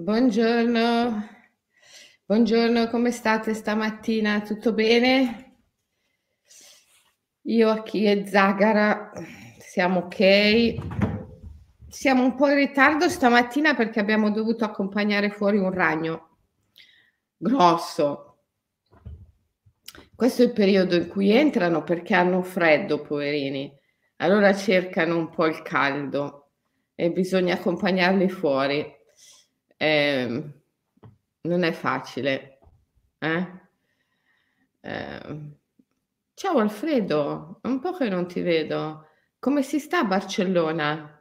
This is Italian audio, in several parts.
Buongiorno, buongiorno, come state stamattina? Tutto bene? Io qui e Zagara siamo ok. Siamo un po' in ritardo stamattina perché abbiamo dovuto accompagnare fuori un ragno grosso. Questo è il periodo in cui entrano perché hanno freddo, poverini. Allora cercano un po' il caldo e bisogna accompagnarli fuori eh, non è facile. Eh? Eh, ciao Alfredo, un po' che non ti vedo. Come si sta a Barcellona?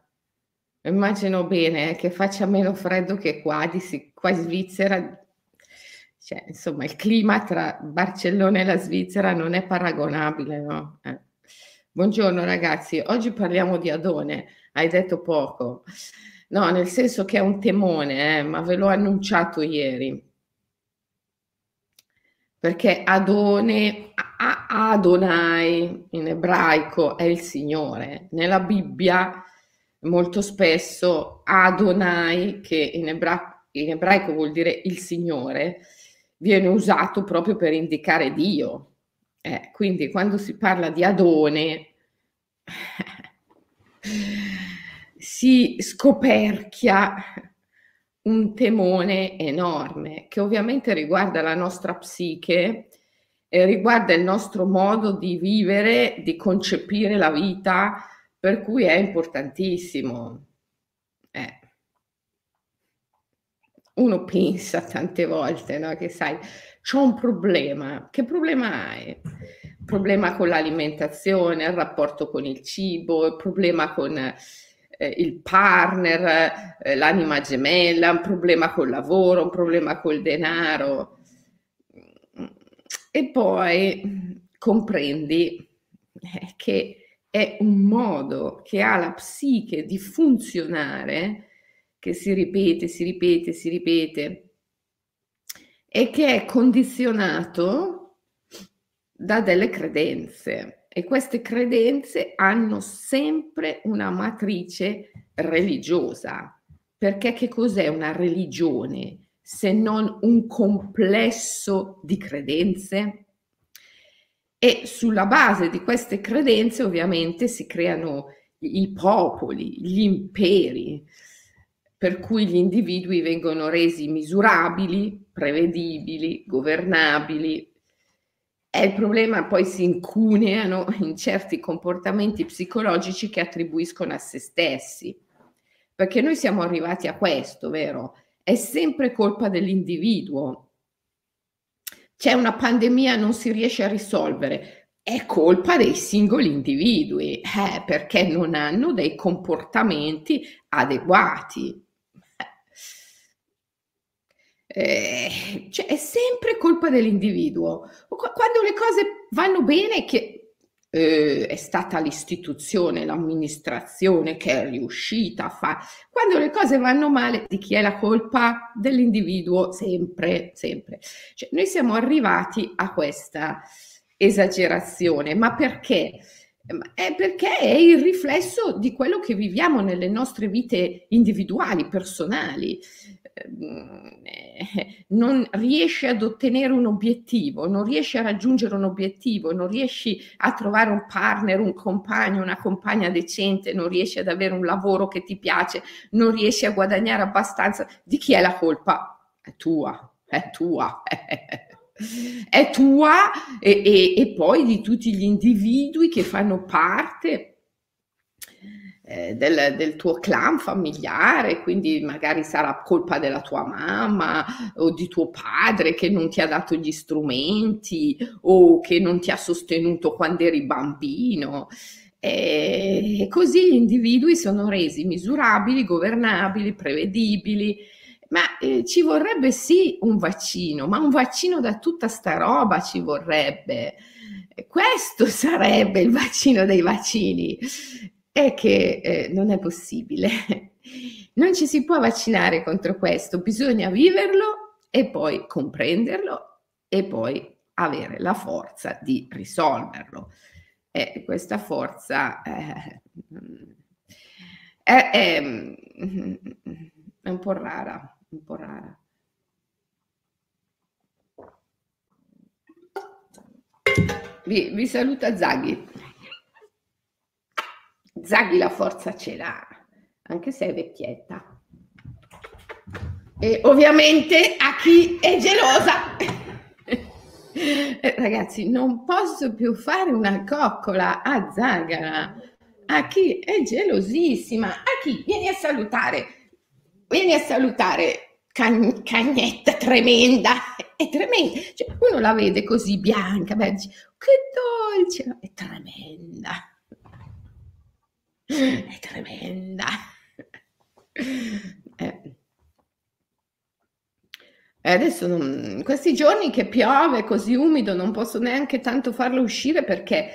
Immagino bene che faccia meno freddo che qua, di, qua in Svizzera. Cioè, insomma, il clima tra Barcellona e la Svizzera non è paragonabile, no? Eh. Buongiorno ragazzi, oggi parliamo di Adone, hai detto poco. No, nel senso che è un temone, eh, ma ve l'ho annunciato ieri. Perché Adone, Adonai in ebraico è il Signore. Nella Bibbia molto spesso Adonai, che in, ebra- in ebraico vuol dire il Signore, viene usato proprio per indicare Dio. Eh, quindi quando si parla di Adone si scoperchia un temone enorme che ovviamente riguarda la nostra psiche, e riguarda il nostro modo di vivere, di concepire la vita, per cui è importantissimo. Eh. Uno pensa tante volte no? che sai, c'ho un problema. Che problema hai? Problema con l'alimentazione, il rapporto con il cibo, il problema con eh, il partner, eh, l'anima gemella, un problema col lavoro, un problema col denaro. E poi comprendi eh, che è un modo che ha la psiche di funzionare, che si ripete, si ripete, si ripete, e che è condizionato da delle credenze e queste credenze hanno sempre una matrice religiosa. Perché che cos'è una religione se non un complesso di credenze? E sulla base di queste credenze ovviamente si creano i popoli, gli imperi, per cui gli individui vengono resi misurabili, prevedibili, governabili, e il problema poi si incuneano in certi comportamenti psicologici che attribuiscono a se stessi. Perché noi siamo arrivati a questo, vero? È sempre colpa dell'individuo. C'è una pandemia, non si riesce a risolvere. È colpa dei singoli individui, eh, perché non hanno dei comportamenti adeguati eh, cioè è sempre colpa dell'individuo. Quando le cose vanno bene, che eh, è stata l'istituzione, l'amministrazione che è riuscita a fare. Quando le cose vanno male, di chi è la colpa? Dell'individuo, sempre, sempre. Cioè, noi siamo arrivati a questa esagerazione, ma perché? È perché è il riflesso di quello che viviamo nelle nostre vite individuali, personali. Ehm, non riesci ad ottenere un obiettivo, non riesci a raggiungere un obiettivo, non riesci a trovare un partner, un compagno, una compagna decente, non riesci ad avere un lavoro che ti piace, non riesci a guadagnare abbastanza, di chi è la colpa? È tua, è tua. è tua e, e, e poi di tutti gli individui che fanno parte eh, del, del, tuo clan familiare, quindi magari sarà colpa della tua mamma o di tuo padre che non ti ha dato gli strumenti o che non ti ha sostenuto quando eri bambino. E così gli individui sono resi misurabili, governabili, prevedibili. Ma eh, ci vorrebbe sì un vaccino, ma un vaccino da tutta sta roba ci vorrebbe. Questo sarebbe il vaccino dei vaccini è che eh, non è possibile. Non ci si può vaccinare contro questo, bisogna viverlo e poi comprenderlo e poi avere la forza di risolverlo. E questa forza eh, è, è, è, un po' rara, un po' rara. Vi, vi saluta Zaghi. Zaghi la forza ce l'ha, anche se è vecchietta. E ovviamente a chi è gelosa. Eh, ragazzi, non posso più fare una coccola a Zagara. A chi è gelosissima, a chi vieni a salutare, vieni a salutare Cagn- cagnetta tremenda, è tremenda. Cioè, uno la vede così bianca, beh, dice, che dolce, è tremenda. È tremenda. Eh. E adesso non, questi giorni che piove così umido non posso neanche tanto farlo uscire perché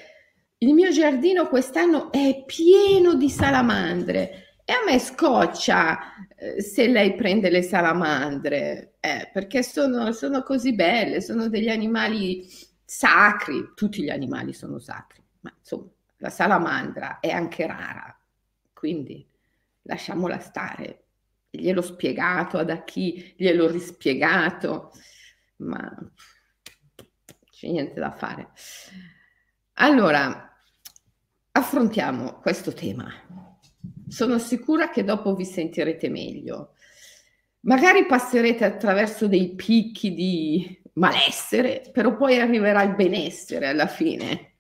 il mio giardino quest'anno è pieno di salamandre e a me scoccia eh, se lei prende le salamandre eh, perché sono, sono così belle, sono degli animali sacri, tutti gli animali sono sacri, ma insomma la salamandra è anche rara, quindi lasciamola stare gliel'ho spiegato ad chi gliel'ho rispiegato, ma c'è niente da fare. Allora, affrontiamo questo tema. Sono sicura che dopo vi sentirete meglio. Magari passerete attraverso dei picchi di malessere, però poi arriverà il benessere alla fine.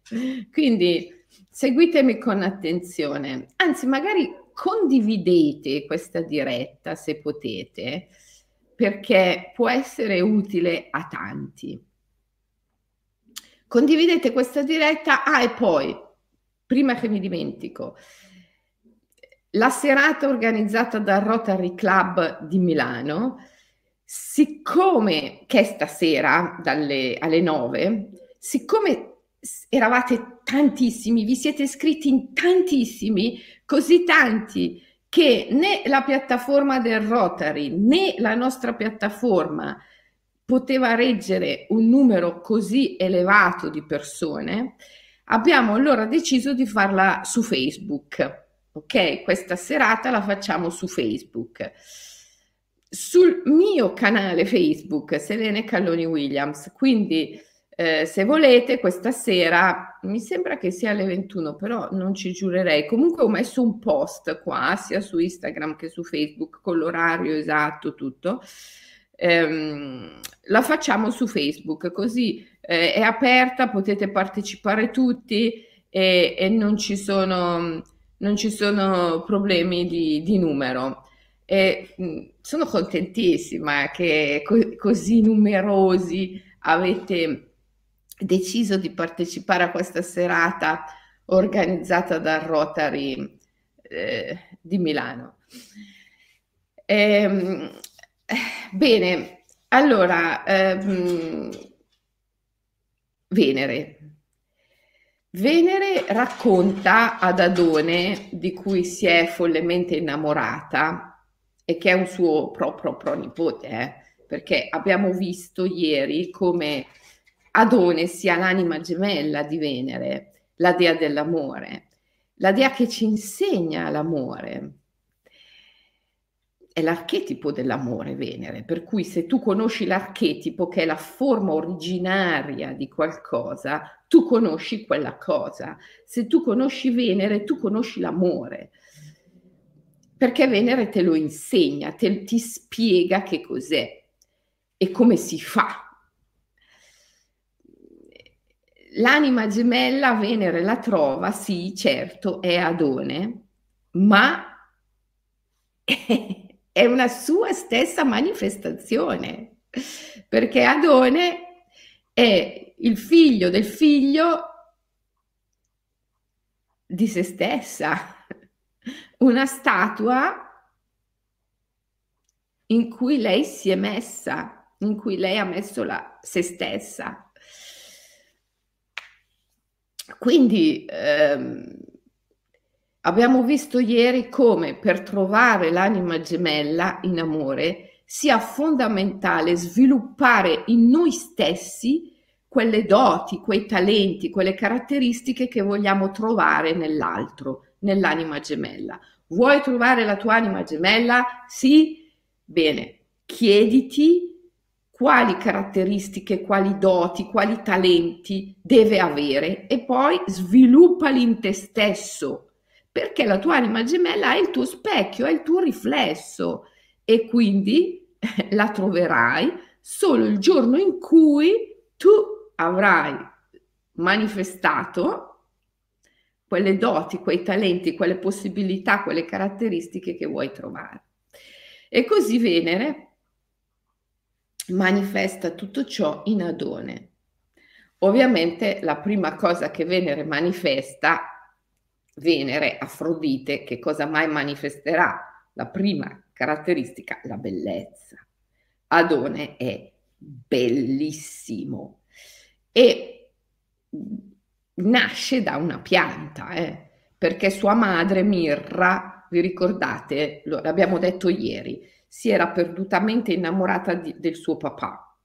Quindi seguitemi con attenzione. Anzi, magari condividete questa diretta se potete, perché può essere utile a tanti. Condividete questa diretta. Ah, e poi, prima che mi dimentico, la serata organizzata dal Rotary Club di Milano, siccome che è stasera dalle, alle 9, siccome eravate tantissimi, vi siete iscritti in tantissimi, così tanti che né la piattaforma del Rotary né la nostra piattaforma poteva reggere un numero così elevato di persone, abbiamo allora deciso di farla su Facebook. Ok, questa serata la facciamo su Facebook. Sul mio canale Facebook, Selene Calloni Williams, quindi eh, se volete, questa sera, mi sembra che sia alle 21, però non ci giurerei. Comunque ho messo un post qua, sia su Instagram che su Facebook, con l'orario esatto, tutto. Ehm, la facciamo su Facebook, così eh, è aperta, potete partecipare tutti e, e non, ci sono, non ci sono problemi di, di numero. E, mh, sono contentissima che co- così numerosi avete deciso di partecipare a questa serata organizzata dal Rotary eh, di Milano. Eh, bene, allora, ehm, Venere. Venere racconta ad Adone, di cui si è follemente innamorata e che è un suo proprio pronipote, eh, perché abbiamo visto ieri come Adone sia l'anima gemella di Venere, la dea dell'amore, la dea che ci insegna l'amore. È l'archetipo dell'amore Venere, per cui se tu conosci l'archetipo, che è la forma originaria di qualcosa, tu conosci quella cosa. Se tu conosci Venere, tu conosci l'amore, perché Venere te lo insegna, te, ti spiega che cos'è e come si fa L'anima gemella Venere la trova, sì, certo, è Adone, ma è una sua stessa manifestazione, perché Adone è il figlio del figlio di se stessa, una statua in cui lei si è messa, in cui lei ha messo la, se stessa. Quindi ehm, abbiamo visto ieri come per trovare l'anima gemella in amore sia fondamentale sviluppare in noi stessi quelle doti, quei talenti, quelle caratteristiche che vogliamo trovare nell'altro, nell'anima gemella. Vuoi trovare la tua anima gemella? Sì? Bene. chiediti quali caratteristiche, quali doti, quali talenti deve avere e poi sviluppali in te stesso, perché la tua anima gemella è il tuo specchio, è il tuo riflesso e quindi la troverai solo il giorno in cui tu avrai manifestato quelle doti, quei talenti, quelle possibilità, quelle caratteristiche che vuoi trovare. E così Venere manifesta tutto ciò in Adone. Ovviamente la prima cosa che Venere manifesta, Venere, Afrodite, che cosa mai manifesterà? La prima caratteristica, la bellezza. Adone è bellissimo e nasce da una pianta, eh, perché sua madre Mirra, vi ricordate, lo abbiamo detto ieri, si era perdutamente innamorata di, del suo papà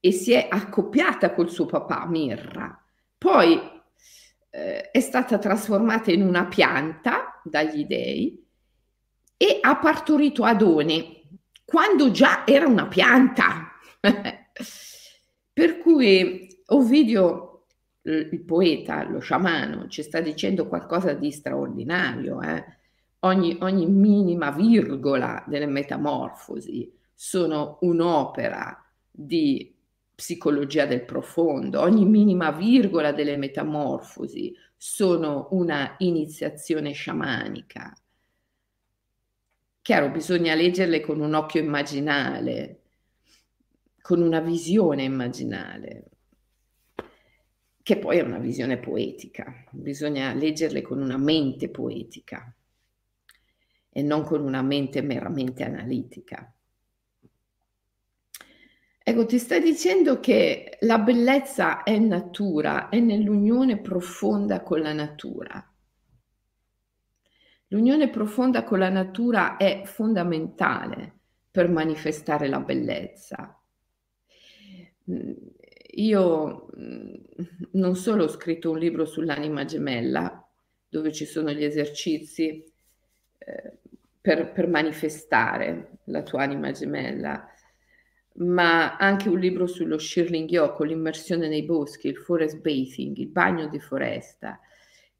e si è accoppiata col suo papà, Mirra. Poi eh, è stata trasformata in una pianta dagli dei e ha partorito Adone quando già era una pianta. per cui Ovidio, il poeta, lo sciamano, ci sta dicendo qualcosa di straordinario. Eh? Ogni, ogni minima virgola delle metamorfosi sono un'opera di psicologia del profondo, ogni minima virgola delle metamorfosi sono una iniziazione sciamanica. Chiaro, bisogna leggerle con un occhio immaginale, con una visione immaginale, che poi è una visione poetica, bisogna leggerle con una mente poetica e non con una mente meramente analitica. Ecco, ti sta dicendo che la bellezza è natura, è nell'unione profonda con la natura. L'unione profonda con la natura è fondamentale per manifestare la bellezza. Io mm, non solo ho scritto un libro sull'anima gemella, dove ci sono gli esercizi eh, per, per manifestare la tua anima gemella, ma anche un libro sullo Shirling Yoko, l'immersione nei boschi, il forest bathing, il bagno di foresta,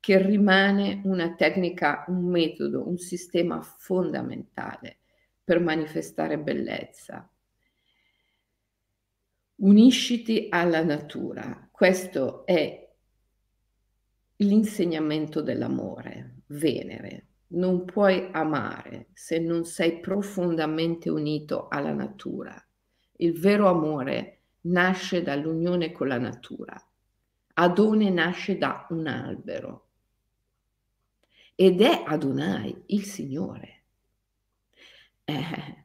che rimane una tecnica, un metodo, un sistema fondamentale per manifestare bellezza. Unisciti alla natura, questo è l'insegnamento dell'amore, Venere, non puoi amare se non sei profondamente unito alla natura. Il vero amore nasce dall'unione con la natura. Adone nasce da un albero ed è Adonai, il Signore. Eh.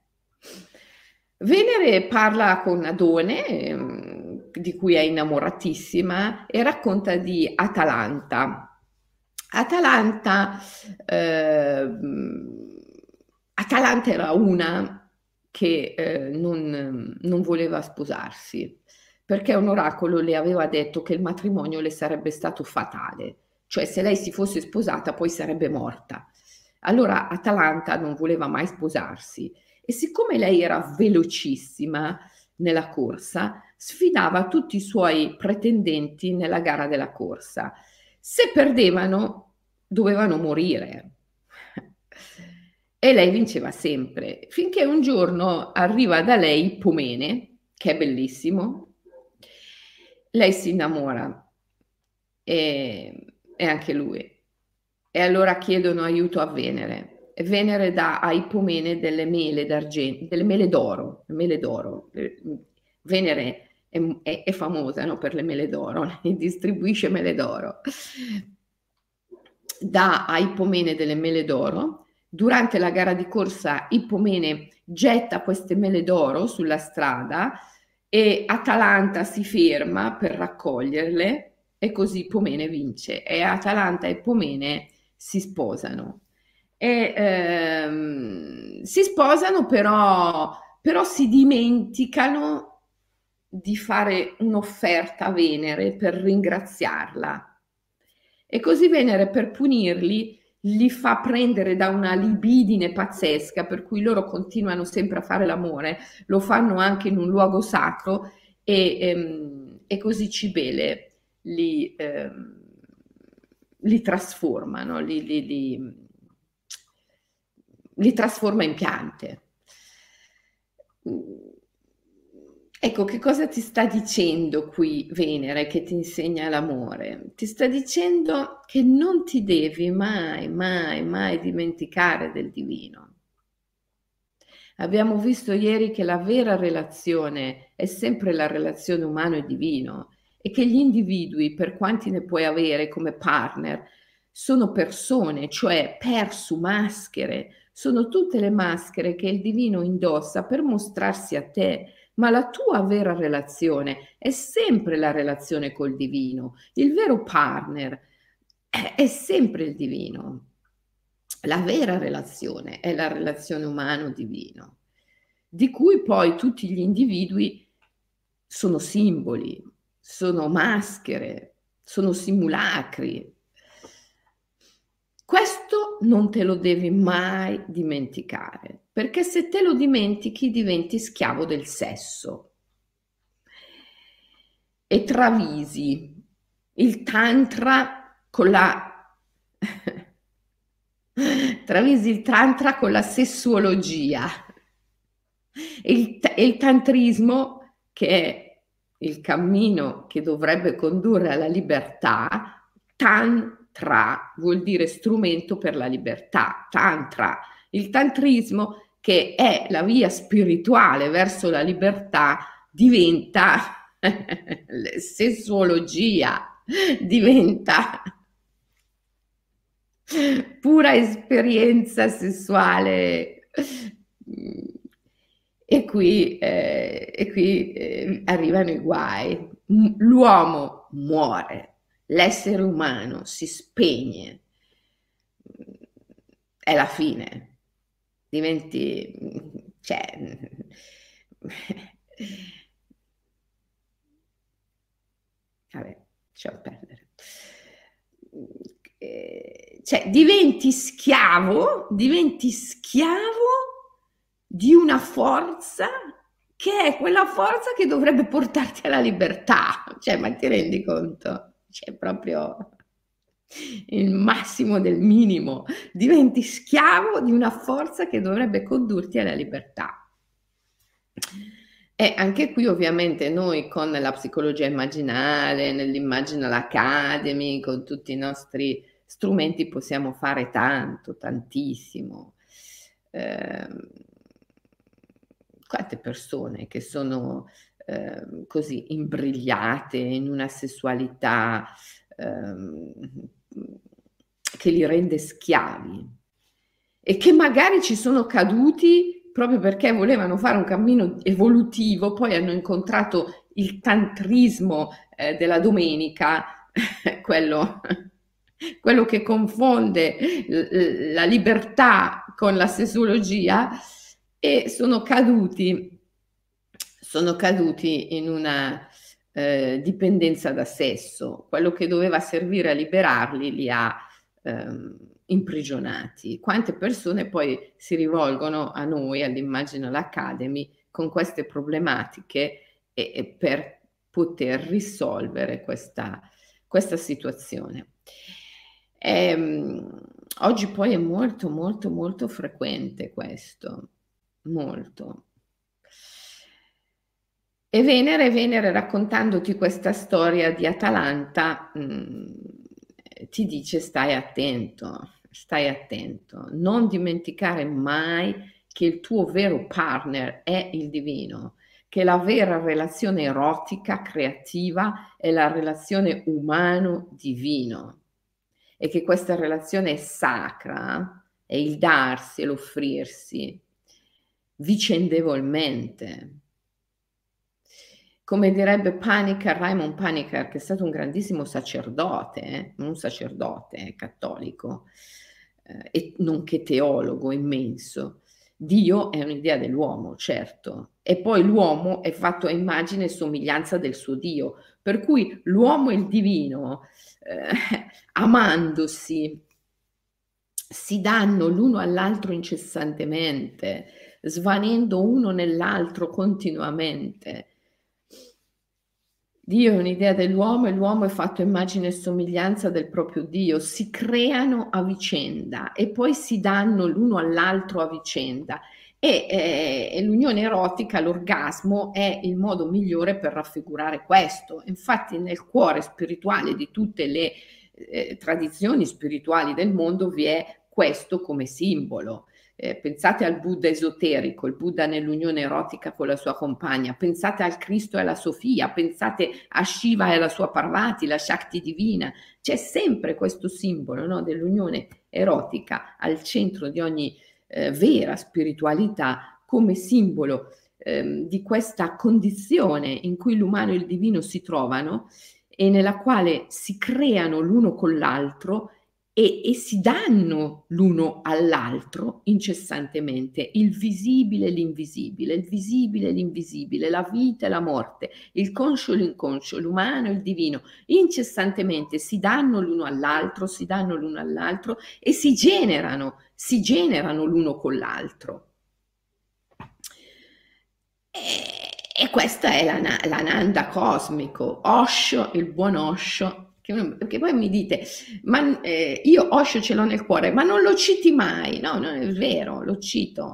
Venere parla con Adone, ehm, di cui è innamoratissima, e racconta di Atalanta, Atalanta, eh, Atalanta era una che eh, non, non voleva sposarsi perché un oracolo le aveva detto che il matrimonio le sarebbe stato fatale, cioè se lei si fosse sposata poi sarebbe morta. Allora Atalanta non voleva mai sposarsi e siccome lei era velocissima nella corsa, sfidava tutti i suoi pretendenti nella gara della corsa se perdevano, dovevano morire. E lei vinceva sempre, finché un giorno arriva da lei Pomene, che è bellissimo. Lei si innamora e, e anche lui. E allora chiedono aiuto a Venere. Venere dà a Ipomene delle mele d'argento, delle mele d'oro, mele d'oro. Venere è, è, è famosa no, per le mele d'oro, distribuisce mele d'oro, dà a Ippomene delle mele d'oro. Durante la gara di corsa Ippomene getta queste mele d'oro sulla strada e Atalanta si ferma per raccoglierle e così Pomene vince e Atalanta e Pomene si sposano. E, ehm, si sposano però, però si dimenticano di fare un'offerta a Venere per ringraziarla. E così Venere, per punirli, li fa prendere da una libidine pazzesca, per cui loro continuano sempre a fare l'amore, lo fanno anche in un luogo sacro e, ehm, e così Cibele li, ehm, li trasformano, li, li, li, li trasforma in piante. Ecco, che cosa ti sta dicendo qui Venere che ti insegna l'amore? Ti sta dicendo che non ti devi mai, mai, mai dimenticare del divino. Abbiamo visto ieri che la vera relazione è sempre la relazione umano e divino e che gli individui, per quanti ne puoi avere come partner, sono persone, cioè persu, maschere, sono tutte le maschere che il divino indossa per mostrarsi a te ma la tua vera relazione è sempre la relazione col divino. Il vero partner è sempre il divino. La vera relazione è la relazione umano-divino, di cui poi tutti gli individui sono simboli, sono maschere, sono simulacri. Questo non te lo devi mai dimenticare perché se te lo dimentichi diventi schiavo del sesso. E travisi il tantra con la travisi il tantra con la sessuologia. Il, il tantrismo che è il cammino che dovrebbe condurre alla libertà tantra vuol dire strumento per la libertà tantra il tantrismo, che è la via spirituale verso la libertà, diventa sessuologia, diventa pura esperienza sessuale. E qui, eh, e qui eh, arrivano i guai. L'uomo muore, l'essere umano si spegne, è la fine diventi, cioè, vabbè, lasciamo perdere. Eh, cioè, diventi schiavo, diventi schiavo di una forza che è quella forza che dovrebbe portarti alla libertà. Cioè, ma ti rendi conto? Cioè, proprio il massimo del minimo, diventi schiavo di una forza che dovrebbe condurti alla libertà. E anche qui ovviamente noi con la psicologia immaginale, nell'Imaginal Academy, con tutti i nostri strumenti possiamo fare tanto, tantissimo. Eh, quante persone che sono eh, così imbrigliate in una sessualità eh, che li rende schiavi. E che magari ci sono caduti proprio perché volevano fare un cammino evolutivo, poi hanno incontrato il tantrismo eh, della domenica, quello, quello che confonde la libertà con la sessuologia e sono caduti, sono caduti in una eh, dipendenza da sesso, quello che doveva servire a liberarli li ha ehm, imprigionati. Quante persone poi si rivolgono a noi, all'Imaginal Academy, con queste problematiche e, e per poter risolvere questa, questa situazione. Ehm, oggi poi è molto, molto, molto frequente questo, molto. E Venere, Venere raccontandoti questa storia di Atalanta, mh, mm, ti dice stai attento, stai attento, non dimenticare mai che il tuo vero partner è il divino, che la vera relazione erotica, creativa è la relazione umano-divino e che questa relazione è sacra, è il darsi e l'offrirsi vicendevolmente come direbbe Paniker, Raymond Paniker, che è stato un grandissimo sacerdote, eh? un sacerdote cattolico, eh, e nonché teologo immenso. Dio è un'idea dell'uomo, certo, e poi l'uomo è fatto a immagine e somiglianza del suo Dio, per cui l'uomo e il divino, eh, amandosi si danno l'uno all'altro incessantemente, svanendo uno nell'altro continuamente. Dio è un'idea dell'uomo e l'uomo è fatto immagine e somiglianza del proprio Dio, si creano a vicenda e poi si danno l'uno all'altro a vicenda. E eh, l'unione erotica, l'orgasmo, è il modo migliore per raffigurare questo. Infatti nel cuore spirituale di tutte le eh, tradizioni spirituali del mondo vi è questo come simbolo. Eh, pensate al Buddha esoterico, il Buddha nell'unione erotica con la sua compagna, pensate al Cristo e alla Sofia, pensate a Shiva e alla sua Parvati, la Shakti divina. C'è sempre questo simbolo no, dell'unione erotica al centro di ogni eh, vera spiritualità come simbolo eh, di questa condizione in cui l'umano e il divino si trovano e nella quale si creano l'uno con l'altro e, e, si danno l'uno all'altro incessantemente, il visibile e l'invisibile, il visibile e l'invisibile, la vita e la morte, il conscio e l'inconscio, l'umano e il divino, incessantemente si danno l'uno all'altro, si danno l'uno all'altro e si generano, si generano l'uno con l'altro. E, e questa è l'ananda cosmico, Osho, il buon Osho, perché poi mi dite, ma eh, io Osho ce l'ho nel cuore, ma non lo citi mai, no, non è vero, lo cito.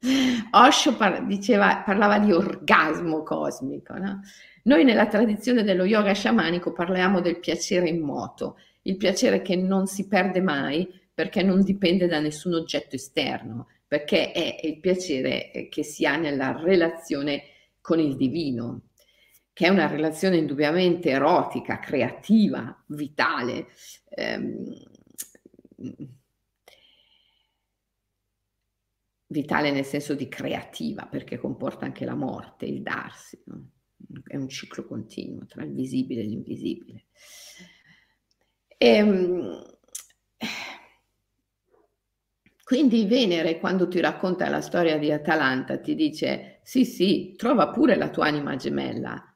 Osho par- diceva, parlava di orgasmo cosmico, no? Noi nella tradizione dello yoga sciamanico parliamo del piacere in moto, il piacere che non si perde mai perché non dipende da nessun oggetto esterno, perché è il piacere che si ha nella relazione con il divino, che è una relazione indubbiamente erotica, creativa, vitale. Ehm, vitale nel senso di creativa, perché comporta anche la morte, il darsi. No? È un ciclo continuo tra il visibile e l'invisibile. E, ehm, quindi Venere, quando ti racconta la storia di Atalanta, ti dice: sì, sì, trova pure la tua anima gemella,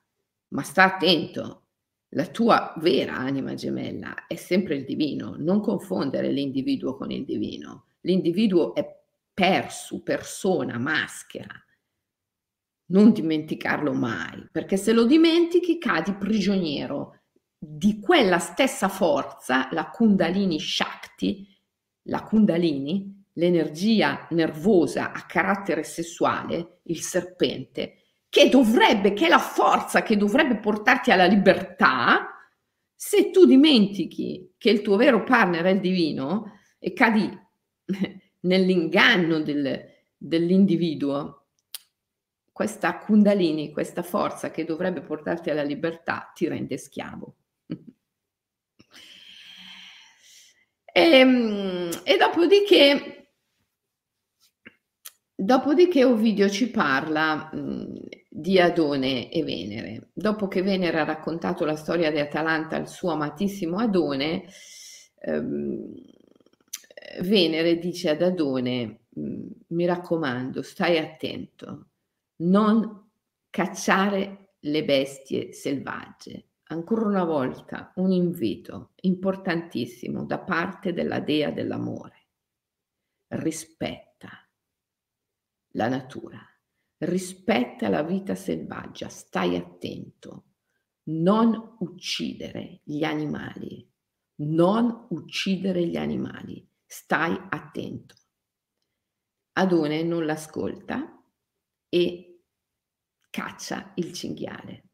ma sta attento, la tua vera anima gemella è sempre il divino, non confondere l'individuo con il divino. L'individuo è perso, persona, maschera. Non dimenticarlo mai, perché se lo dimentichi cadi prigioniero di quella stessa forza, la Kundalini Shakti, la Kundalini, l'energia nervosa a carattere sessuale, il serpente, che dovrebbe, che è la forza che dovrebbe portarti alla libertà, se tu dimentichi che il tuo vero partner è il divino e cadi nell'inganno del, dell'individuo, questa kundalini, questa forza che dovrebbe portarti alla libertà, ti rende schiavo. e, ehm, e dopodiché, dopodiché Ovidio ci parla di Adone e Venere. Dopo che Venere ha raccontato la storia di Atalanta al suo amatissimo Adone, ehm, Venere dice ad Adone, mm, mi raccomando, stai attento, non cacciare le bestie selvagge. Ancora una volta un invito importantissimo da parte della dea dell'amore. Rispetta la natura rispetta la vita selvaggia, stai attento, non uccidere gli animali, non uccidere gli animali, stai attento. Adone non l'ascolta e caccia il cinghiale,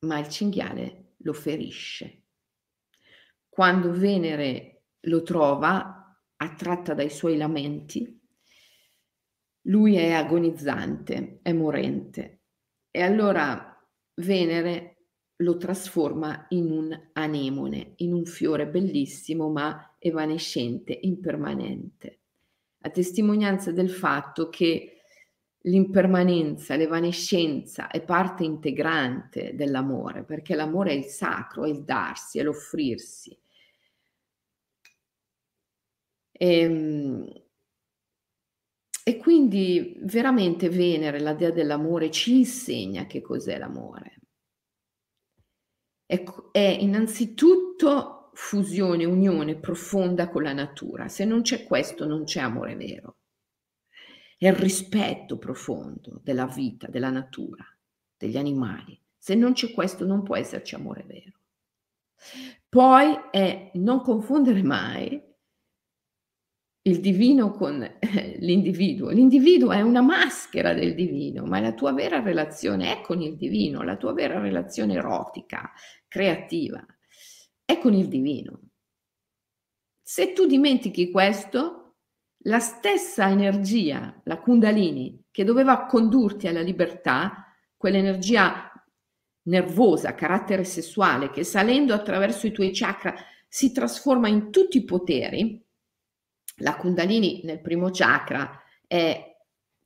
ma il cinghiale lo ferisce. Quando Venere lo trova, attratta dai suoi lamenti, lui è agonizzante, è morente. E allora Venere lo trasforma in un anemone, in un fiore bellissimo ma evanescente, impermanente, a testimonianza del fatto che l'impermanenza, l'evanescenza è parte integrante dell'amore, perché l'amore è il sacro, è il darsi, è l'offrirsi. E, ehm, e quindi veramente Venere, la dea dell'amore, ci insegna che cos'è l'amore. È, è innanzitutto fusione, unione profonda con la natura. Se non c'è questo, non c'è amore vero. È il rispetto profondo della vita, della natura, degli animali. Se non c'è questo, non può esserci amore vero. Poi è non confondere mai il divino con l'individuo. L'individuo è una maschera del divino, ma la tua vera relazione è con il divino, la tua vera relazione erotica, creativa, è con il divino. Se tu dimentichi questo, la stessa energia, la kundalini, che doveva condurti alla libertà, quell'energia nervosa, carattere sessuale, che salendo attraverso i tuoi chakra si trasforma in tutti i poteri, la kundalini nel primo chakra è,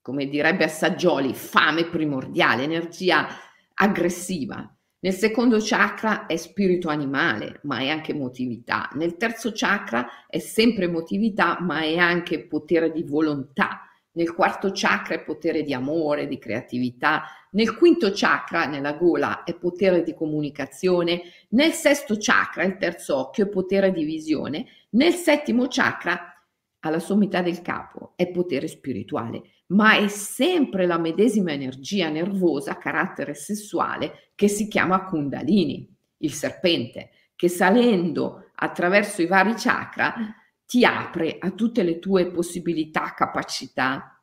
come direbbe Assaggioli, fame primordiale, energia aggressiva. Nel secondo chakra è spirito animale, ma è anche emotività. Nel terzo chakra è sempre emotività, ma è anche potere di volontà. Nel quarto chakra è potere di amore, di creatività. Nel quinto chakra, nella gola, è potere di comunicazione. Nel sesto chakra, il terzo occhio, è potere di visione. Nel settimo chakra, alla sommità del capo, è potere spirituale ma è sempre la medesima energia nervosa, carattere sessuale, che si chiama Kundalini, il serpente, che salendo attraverso i vari chakra ti apre a tutte le tue possibilità, capacità.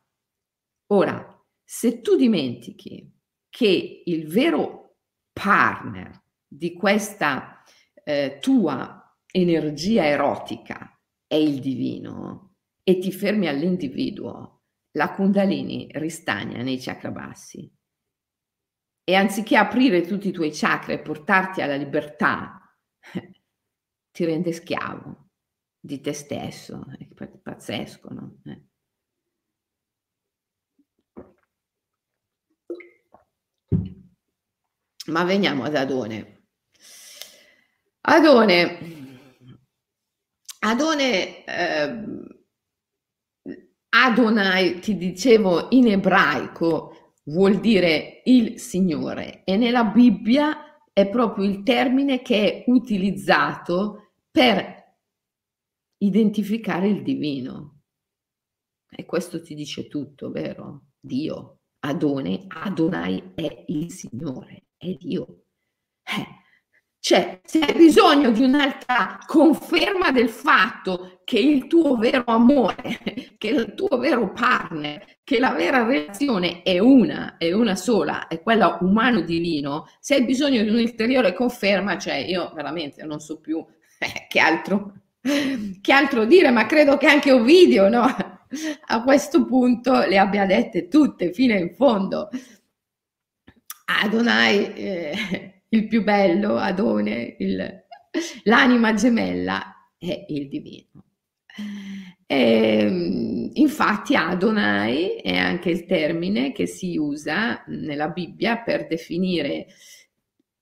Ora, se tu dimentichi che il vero partner di questa eh, tua energia erotica è il divino e ti fermi all'individuo, la Kundalini ristagna nei chakra bassi. E anziché aprire tutti i tuoi chakra e portarti alla libertà, ti rende schiavo di te stesso. È pazzesco, no? Eh. Ma veniamo ad Adone. Adone, Adone eh, Adonai, ti dicevo in ebraico, vuol dire il Signore e nella Bibbia è proprio il termine che è utilizzato per identificare il divino. E questo ti dice tutto, vero? Dio, Adone, Adonai è il Signore, è Dio. Eh, cioè, se hai bisogno di un'altra conferma del fatto che il tuo vero amore, che il tuo vero partner, che la vera relazione è una, è una sola, è quella umano-divino, se hai bisogno di un'ulteriore conferma, cioè io veramente non so più eh, che, altro, che altro dire, ma credo che anche Ovidio, no? A questo punto le abbia dette tutte fino in fondo. Adonai... Eh, il più bello, Adone, il, l'anima gemella è il divino. E, ehm, infatti Adonai è anche il termine che si usa nella Bibbia per definire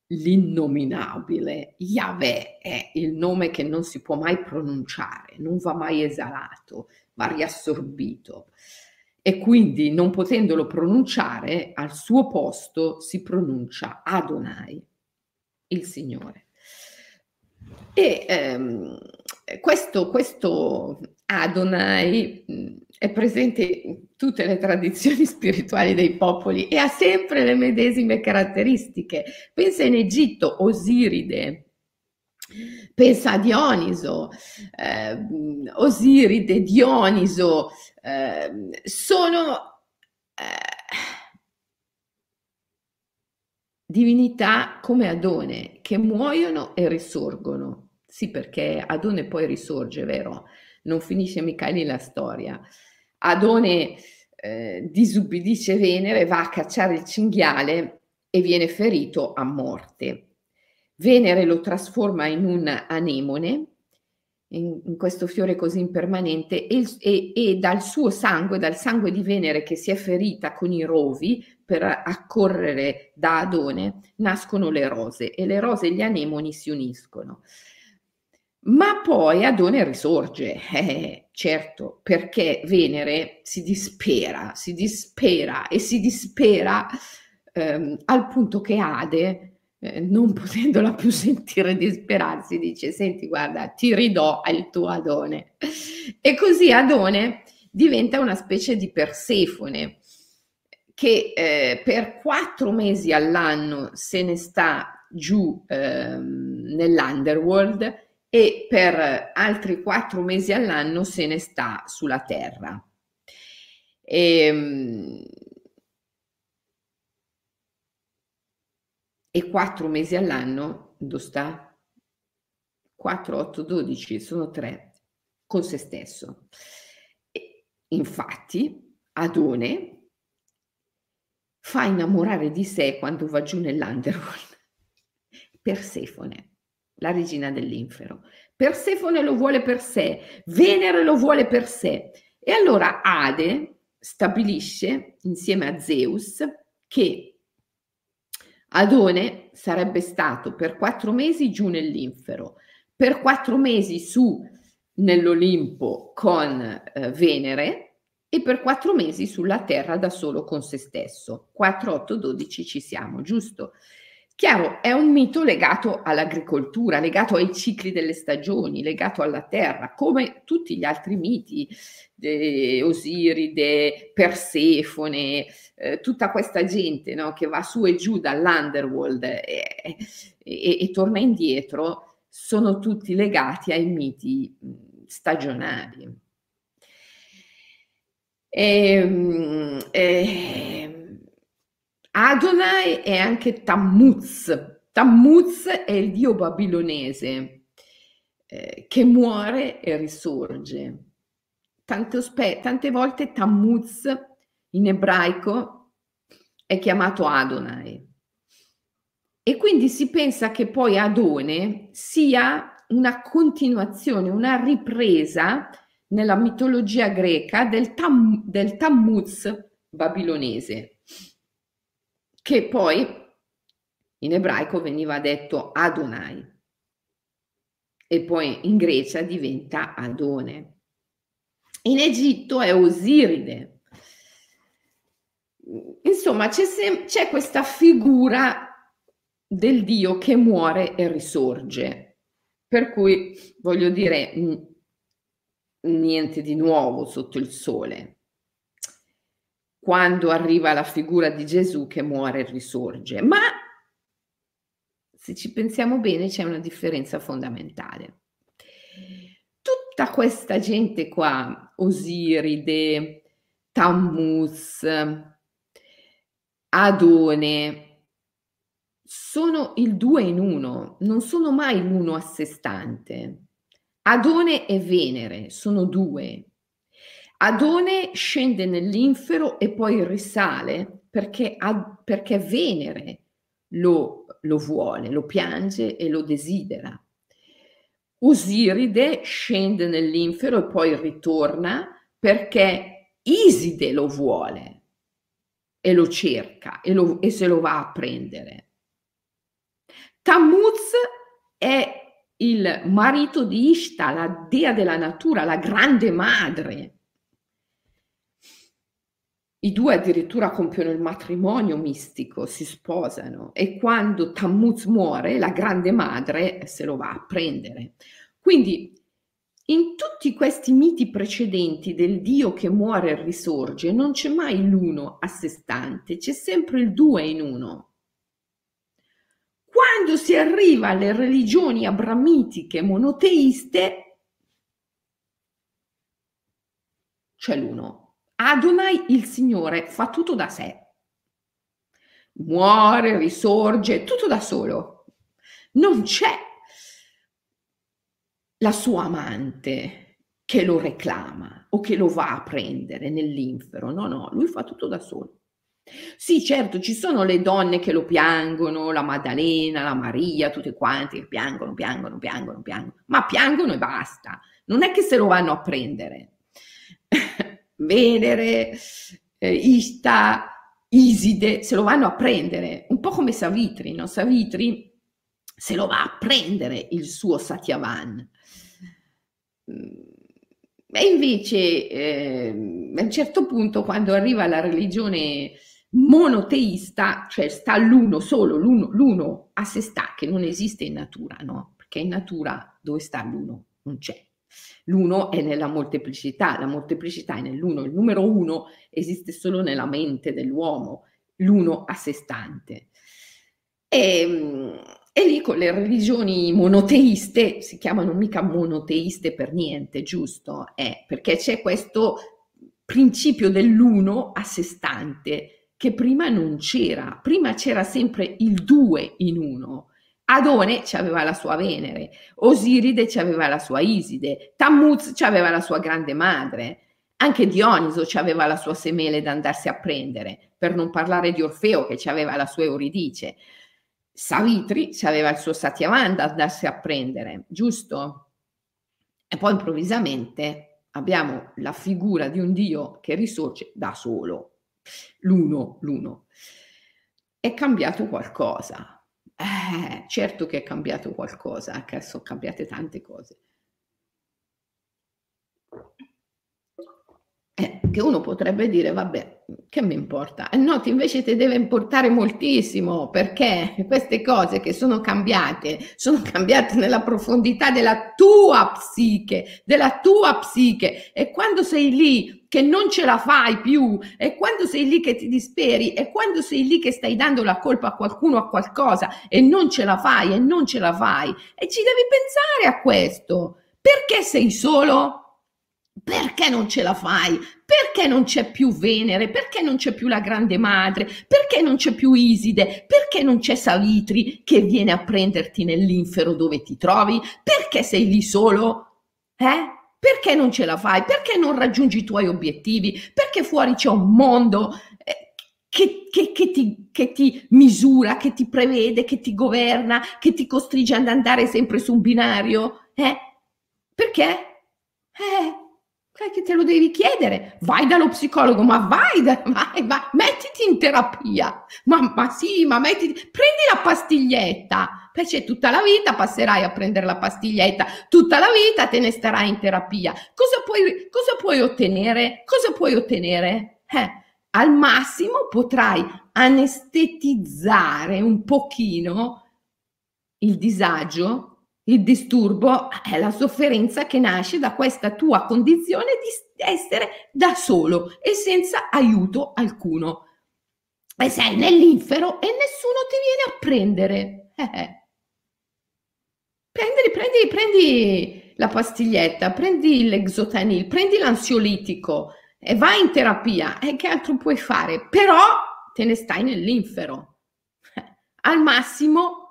l'innominabile. Yahweh è il nome che non si può mai pronunciare, non va mai esalato, va riassorbito e quindi non potendolo pronunciare al suo posto si pronuncia Adonai il Signore. E ehm, questo, questo Adonai è presente in tutte le tradizioni spirituali dei popoli e ha sempre le medesime caratteristiche. Pensa in Egitto, Osiride, pensa a Dioniso, eh, Osiride, Dioniso, eh, sono eh, divinità come Adone che muoiono e risorgono. Sì, perché Adone poi risorge, vero? Non finisce mica lì la storia. Adone eh, disubbidisce Venere, va a cacciare il cinghiale e viene ferito a morte. Venere lo trasforma in un anemone, in, in questo fiore così impermanente, e, e, e dal suo sangue, dal sangue di Venere che si è ferita con i rovi, per accorrere da Adone nascono le rose e le rose e gli anemoni si uniscono. Ma poi Adone risorge, eh, certo, perché Venere si dispera, si dispera e si dispera ehm, al punto che Ade eh, non potendola più sentire disperarsi, dice, senti, guarda, ti ridò al tuo Adone. E così Adone diventa una specie di Persefone che eh, per quattro mesi all'anno se ne sta giù ehm, nell'underworld e per altri quattro mesi all'anno se ne sta sulla terra. E, e 4 mesi all'anno, dove sta? 4, 8, 12, sono tre, con se stesso. E, infatti, Adone fa innamorare di sé quando va giù nell'underworld Persefone, la regina dell'infero. Persefone lo vuole per sé, Venere lo vuole per sé. E allora Ade stabilisce insieme a Zeus che Adone sarebbe stato per quattro mesi giù nell'infero, per quattro mesi su nell'Olimpo con eh, Venere e per quattro mesi sulla Terra da solo con se stesso. 4, 8, 12 ci siamo, giusto? Chiaro, è un mito legato all'agricoltura, legato ai cicli delle stagioni, legato alla terra, come tutti gli altri miti, de Osiride, Persefone, eh, tutta questa gente no, che va su e giù dall'underworld e, e, e, torna indietro, sono tutti legati ai miti stagionali. E, ehm, e, Adonai è anche Tammuz. Tammuz è il dio babilonese eh, che muore e risorge. Tante, ospe- tante volte Tammuz in ebraico è chiamato Adonai. E quindi si pensa che poi Adone sia una continuazione, una ripresa nella mitologia greca del, tam- del Tammuz babilonese che poi in ebraico veniva detto Adonai e poi in Grecia diventa Adone. In Egitto è Osiride. Insomma, c'è, sem- c'è questa figura del Dio che muore e risorge. Per cui voglio dire, niente di nuovo sotto il sole quando arriva la figura di Gesù che muore e risorge. Ma se ci pensiamo bene c'è una differenza fondamentale. Tutta questa gente qua, Osiride, Tammuz, Adone, sono il due in uno, non sono mai l'uno a sé stante. Adone e Venere sono due, Adone scende nell'infero e poi risale perché, ad, perché Venere lo, lo vuole, lo piange e lo desidera. Osiride scende nell'infero e poi ritorna perché Iside lo vuole e lo cerca e, lo, e se lo va a prendere. Tammuz è il marito di Ishta, la dea della natura, la grande madre i due addirittura compiono il matrimonio mistico, si sposano e quando Tammuz muore, la grande madre se lo va a prendere. Quindi in tutti questi miti precedenti del Dio che muore e risorge non c'è mai l'uno a sé stante, c'è sempre il due in uno. Quando si arriva alle religioni abramitiche monoteiste, c'è l'uno Adonai il Signore fa tutto da sé. Muore, risorge, tutto da solo. Non c'è la sua amante che lo reclama o che lo va a prendere nell'infero. No, no, lui fa tutto da solo. Sì, certo, ci sono le donne che lo piangono, la Maddalena, la Maria, tutte quante che piangono, piangono, piangono, piangono, ma piangono e basta. Non è che se lo vanno a prendere. Venere, eh, Ista, Iside, se lo vanno a prendere, un po' come Savitri, no? Savitri se lo va a prendere il suo Satyavan. Mm, e invece eh, a un certo punto, quando arriva la religione monoteista, cioè sta l'uno solo, l'uno, l'uno a sé sta, che non esiste in natura, no? Perché in natura dove sta l'uno? Non c'è. L'uno è nella molteplicità, la molteplicità è nell'uno, il numero uno esiste solo nella mente dell'uomo, l'uno a sé stante. E, e lì con le religioni monoteiste, si chiamano mica monoteiste per niente, giusto? Eh, perché c'è questo principio dell'uno a sé stante che prima non c'era, prima c'era sempre il due in uno. Adone aveva la sua Venere, Osiride aveva la sua Iside, Tammuz aveva la sua grande madre, anche Dioniso aveva la sua semele da andarsi a prendere, per non parlare di Orfeo che aveva la sua Euridice. Savitri aveva il suo Satyavan da andarsi a prendere, giusto? E poi improvvisamente abbiamo la figura di un Dio che risorge da solo, l'uno, l'uno. È cambiato qualcosa eh, certo che è cambiato qualcosa, che sono cambiate tante cose. Eh, che uno potrebbe dire, vabbè, che mi importa? No, invece ti deve importare moltissimo perché queste cose che sono cambiate, sono cambiate nella profondità della tua psiche, della tua psiche. E quando sei lì che non ce la fai più, e quando sei lì che ti disperi, e quando sei lì che stai dando la colpa a qualcuno, a qualcosa, e non ce la fai, e non ce la fai, e ci devi pensare a questo. Perché sei solo? Perché non ce la fai? Perché non c'è più Venere? Perché non c'è più la Grande Madre? Perché non c'è più Iside? Perché non c'è Savitri che viene a prenderti nell'infero dove ti trovi? Perché sei lì solo? Eh? Perché non ce la fai? Perché non raggiungi i tuoi obiettivi? Perché fuori c'è un mondo eh, che, che, che, ti, che, ti, misura, che ti prevede, che ti governa, che ti costringe ad andare sempre su un binario? Eh? Perché? Eh, che te lo devi chiedere, vai dallo psicologo, ma vai, vai, vai mettiti in terapia, ma, ma, sì, ma mettiti, prendi la pastiglietta, perché tutta la vita passerai a prendere la pastiglietta, tutta la vita te ne starai in terapia. Cosa puoi, cosa puoi ottenere? Cosa puoi ottenere? Eh, al massimo potrai anestetizzare un pochino il disagio il disturbo è la sofferenza che nasce da questa tua condizione di essere da solo e senza aiuto alcuno. E sei nell'infero e nessuno ti viene a prendere. Eh. eh. Prendi, prendi, prendi la pastiglietta, prendi l'exotanil, prendi l'ansiolitico e vai in terapia. E che altro puoi fare? Però te ne stai nell'infero. Eh. Al massimo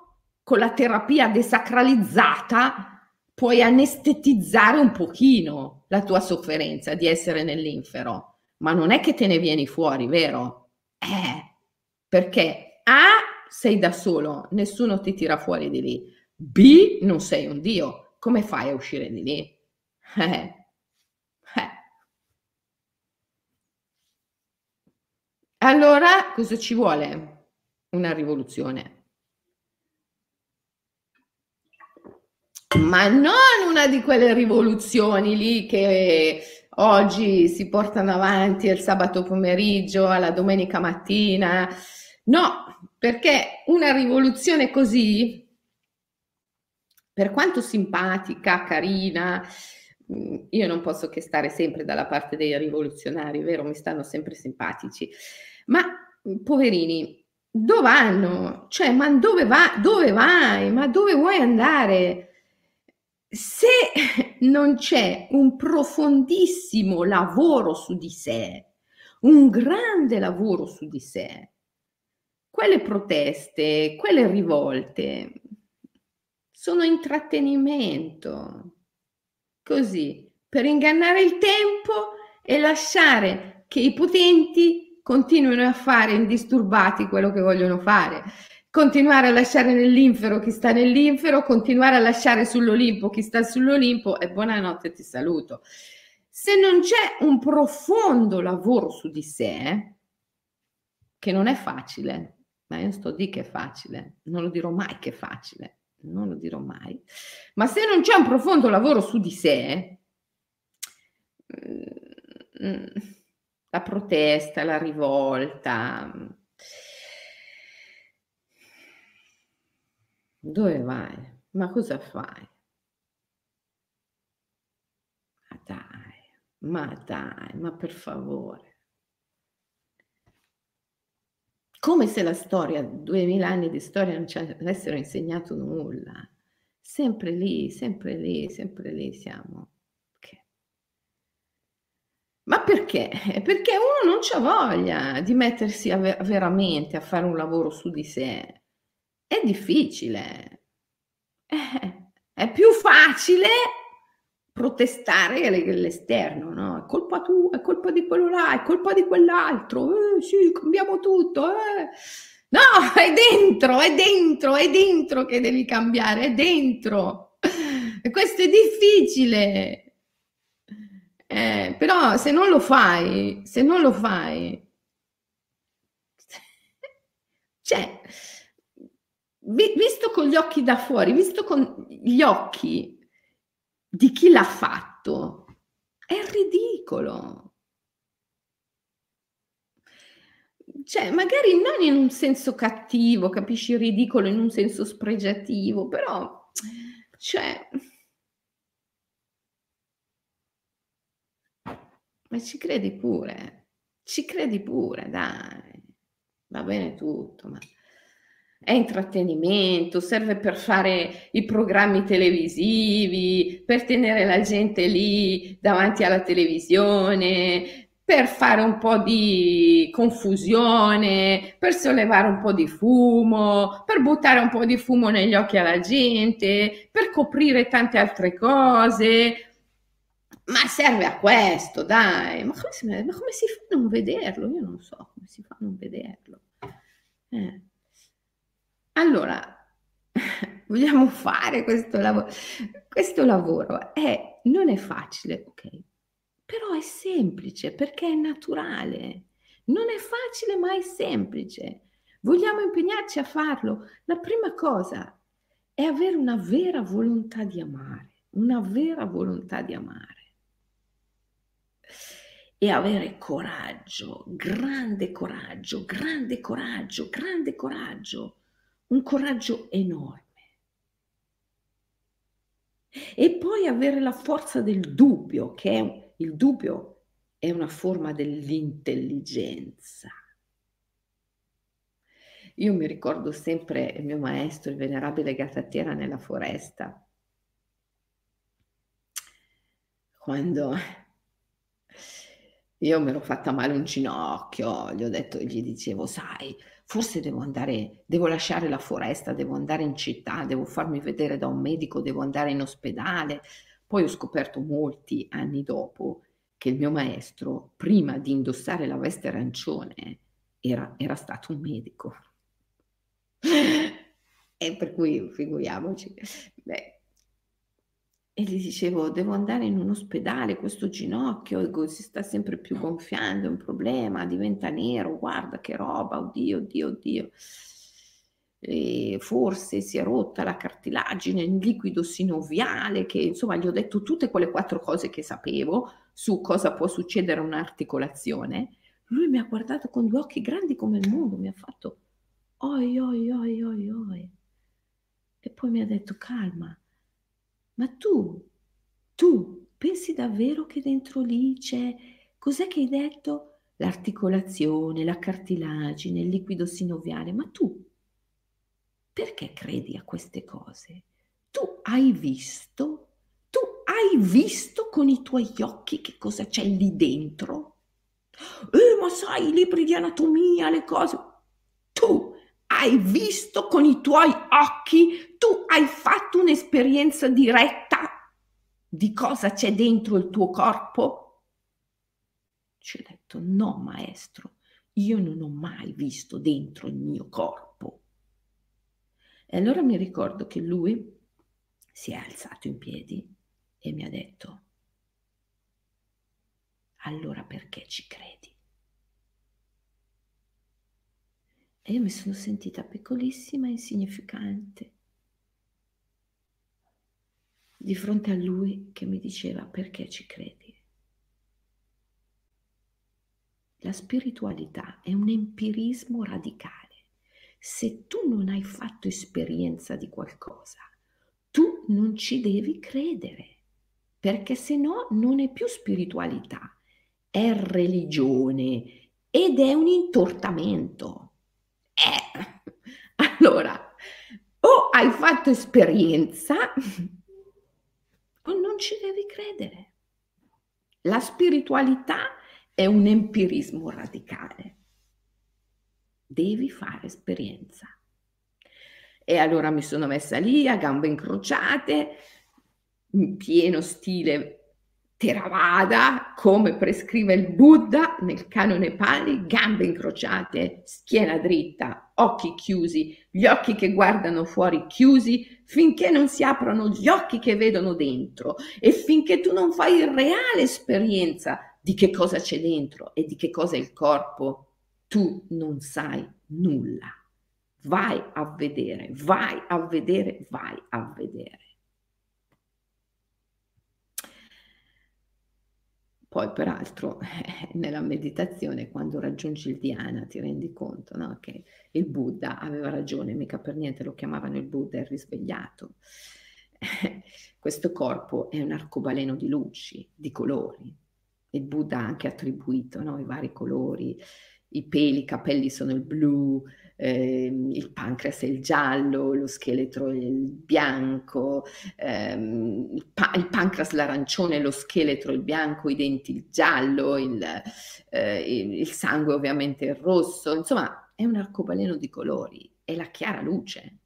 con la terapia desacralizzata puoi anestetizzare un pochino la tua sofferenza di essere nell'infero, ma non è che te ne vieni fuori, vero? Eh, perché A, sei da solo, nessuno ti tira fuori di lì. B, non sei un dio, come fai a uscire di lì? Eh, eh. Allora, cosa ci vuole? Una rivoluzione. Ma non una di quelle rivoluzioni lì che oggi si portano avanti il sabato pomeriggio, alla domenica mattina. No, perché una rivoluzione così, per quanto simpatica, carina, mm, io non posso che stare sempre dalla parte dei rivoluzionari, vero? Mi stanno sempre simpatici. Ma poverini, dove vanno? Cioè, ma dove, va, dove vai? Ma dove vuoi andare? Se non c'è un profondissimo lavoro su di sé, un grande lavoro su di sé, quelle proteste, quelle rivolte sono intrattenimento, così, per ingannare il tempo e lasciare che i potenti continuino a fare indisturbati quello che vogliono fare continuare a lasciare nell'infero chi sta nell'infero, continuare a lasciare sull'Olimpo chi sta sull'Olimpo e buonanotte ti saluto. Se non c'è un profondo lavoro su di sé, che non è facile, ma io sto di che è facile, non lo dirò mai che è facile, non lo dirò mai, ma se non c'è un profondo lavoro su di sé, mm, la protesta, la rivolta. Dove vai? Ma cosa fai? Ma dai, ma dai, ma per favore. Come se la storia, duemila anni di storia non ci avessero insegnato nulla. Sempre lì, sempre lì, sempre lì siamo. Ma perché? Perché uno non c'ha voglia di mettersi a ver- veramente a fare un lavoro su di sé. È difficile. È più facile protestare l'esterno, no? È colpa tua, è colpa di quello là, è colpa di quell'altro. Eh, sì, cambiamo tutto. Eh. No, è dentro, è dentro, è dentro che devi cambiare, è dentro. E questo è difficile. Eh, però se non lo fai, se non lo fai, cioè, vi, visto con gli occhi da fuori, visto con gli occhi di chi l'ha fatto, è ridicolo. Cioè, magari non in un senso cattivo, capisci, ridicolo in un senso spregiativo, però, cioè, Ma ci credi pure, ci credi pure, dai, va bene tutto, ma è intrattenimento, serve per fare i programmi televisivi, per tenere la gente lì davanti alla televisione, per fare un po' di confusione, per sollevare un po' di fumo, per buttare un po' di fumo negli occhi alla gente, per coprire tante altre cose ma serve a questo, dai, ma come, si, ma come si fa a non vederlo? Io non so come si fa a non vederlo. Eh. Allora, vogliamo fare questo lavoro. Questo lavoro è, non è facile, ok, però è semplice perché è naturale. Non è facile, ma è semplice. Vogliamo impegnarci a farlo. La prima cosa è avere una vera volontà di amare, una vera volontà di amare e avere coraggio, grande coraggio, grande coraggio, grande coraggio, un coraggio enorme. E poi avere la forza del dubbio, che è, il dubbio è una forma dell'intelligenza. Io mi ricordo sempre il mio maestro, il venerabile Gatatera nella foresta, quando io mi ero fatta male un ginocchio, gli ho detto, gli dicevo, sai, forse devo andare, devo lasciare la foresta, devo andare in città, devo farmi vedere da un medico, devo andare in ospedale. Poi ho scoperto molti anni dopo che il mio maestro, prima di indossare la veste arancione, era, era stato un medico. e per cui figuriamoci. Beh, e gli dicevo, devo andare in un ospedale, questo ginocchio si sta sempre più gonfiando, è un problema, diventa nero, guarda che roba, oddio, oddio, oddio. E forse si è rotta la cartilagine in liquido sinoviale, che insomma gli ho detto tutte quelle quattro cose che sapevo su cosa può succedere a un'articolazione. Lui mi ha guardato con due occhi grandi come il mondo, mi ha fatto oi, oi, oi, oi, oi. E poi mi ha detto calma ma tu, tu pensi davvero che dentro lì c'è, cos'è che hai detto? L'articolazione, la cartilagine, il liquido sinoviale, ma tu perché credi a queste cose? Tu hai visto? Tu hai visto con i tuoi occhi che cosa c'è lì dentro? Eh, ma sai, i libri di anatomia, le cose. Hai visto con i tuoi occhi, tu hai fatto un'esperienza diretta di cosa c'è dentro il tuo corpo? Ci ho detto, no maestro, io non ho mai visto dentro il mio corpo. E allora mi ricordo che lui si è alzato in piedi e mi ha detto, allora perché ci credi? E io mi sono sentita piccolissima e insignificante di fronte a lui che mi diceva perché ci credi. La spiritualità è un empirismo radicale. Se tu non hai fatto esperienza di qualcosa, tu non ci devi credere, perché se no non è più spiritualità, è religione ed è un intortamento. Allora, o hai fatto esperienza o non ci devi credere. La spiritualità è un empirismo radicale. Devi fare esperienza. E allora mi sono messa lì a gambe incrociate, in pieno stile Theravada, come prescrive il Buddha nel canone Pali, gambe incrociate, schiena dritta, occhi chiusi, gli occhi che guardano fuori chiusi, finché non si aprono gli occhi che vedono dentro e finché tu non fai reale esperienza di che cosa c'è dentro e di che cosa è il corpo, tu non sai nulla. Vai a vedere, vai a vedere, vai a vedere. Poi peraltro nella meditazione quando raggiungi il dhyana ti rendi conto no? che il Buddha aveva ragione, mica per niente lo chiamavano il Buddha il risvegliato. Questo corpo è un arcobaleno di luci, di colori. Il Buddha ha anche attribuito no? i vari colori, i peli, i capelli sono il blu, eh, il pancreas è il giallo, lo scheletro è il bianco, ehm, il, pa- il, pancreas l'arancione, lo scheletro il bianco, i denti il giallo, il, eh, il, il sangue ovviamente il rosso, insomma è un arcobaleno di colori, è la chiara luce,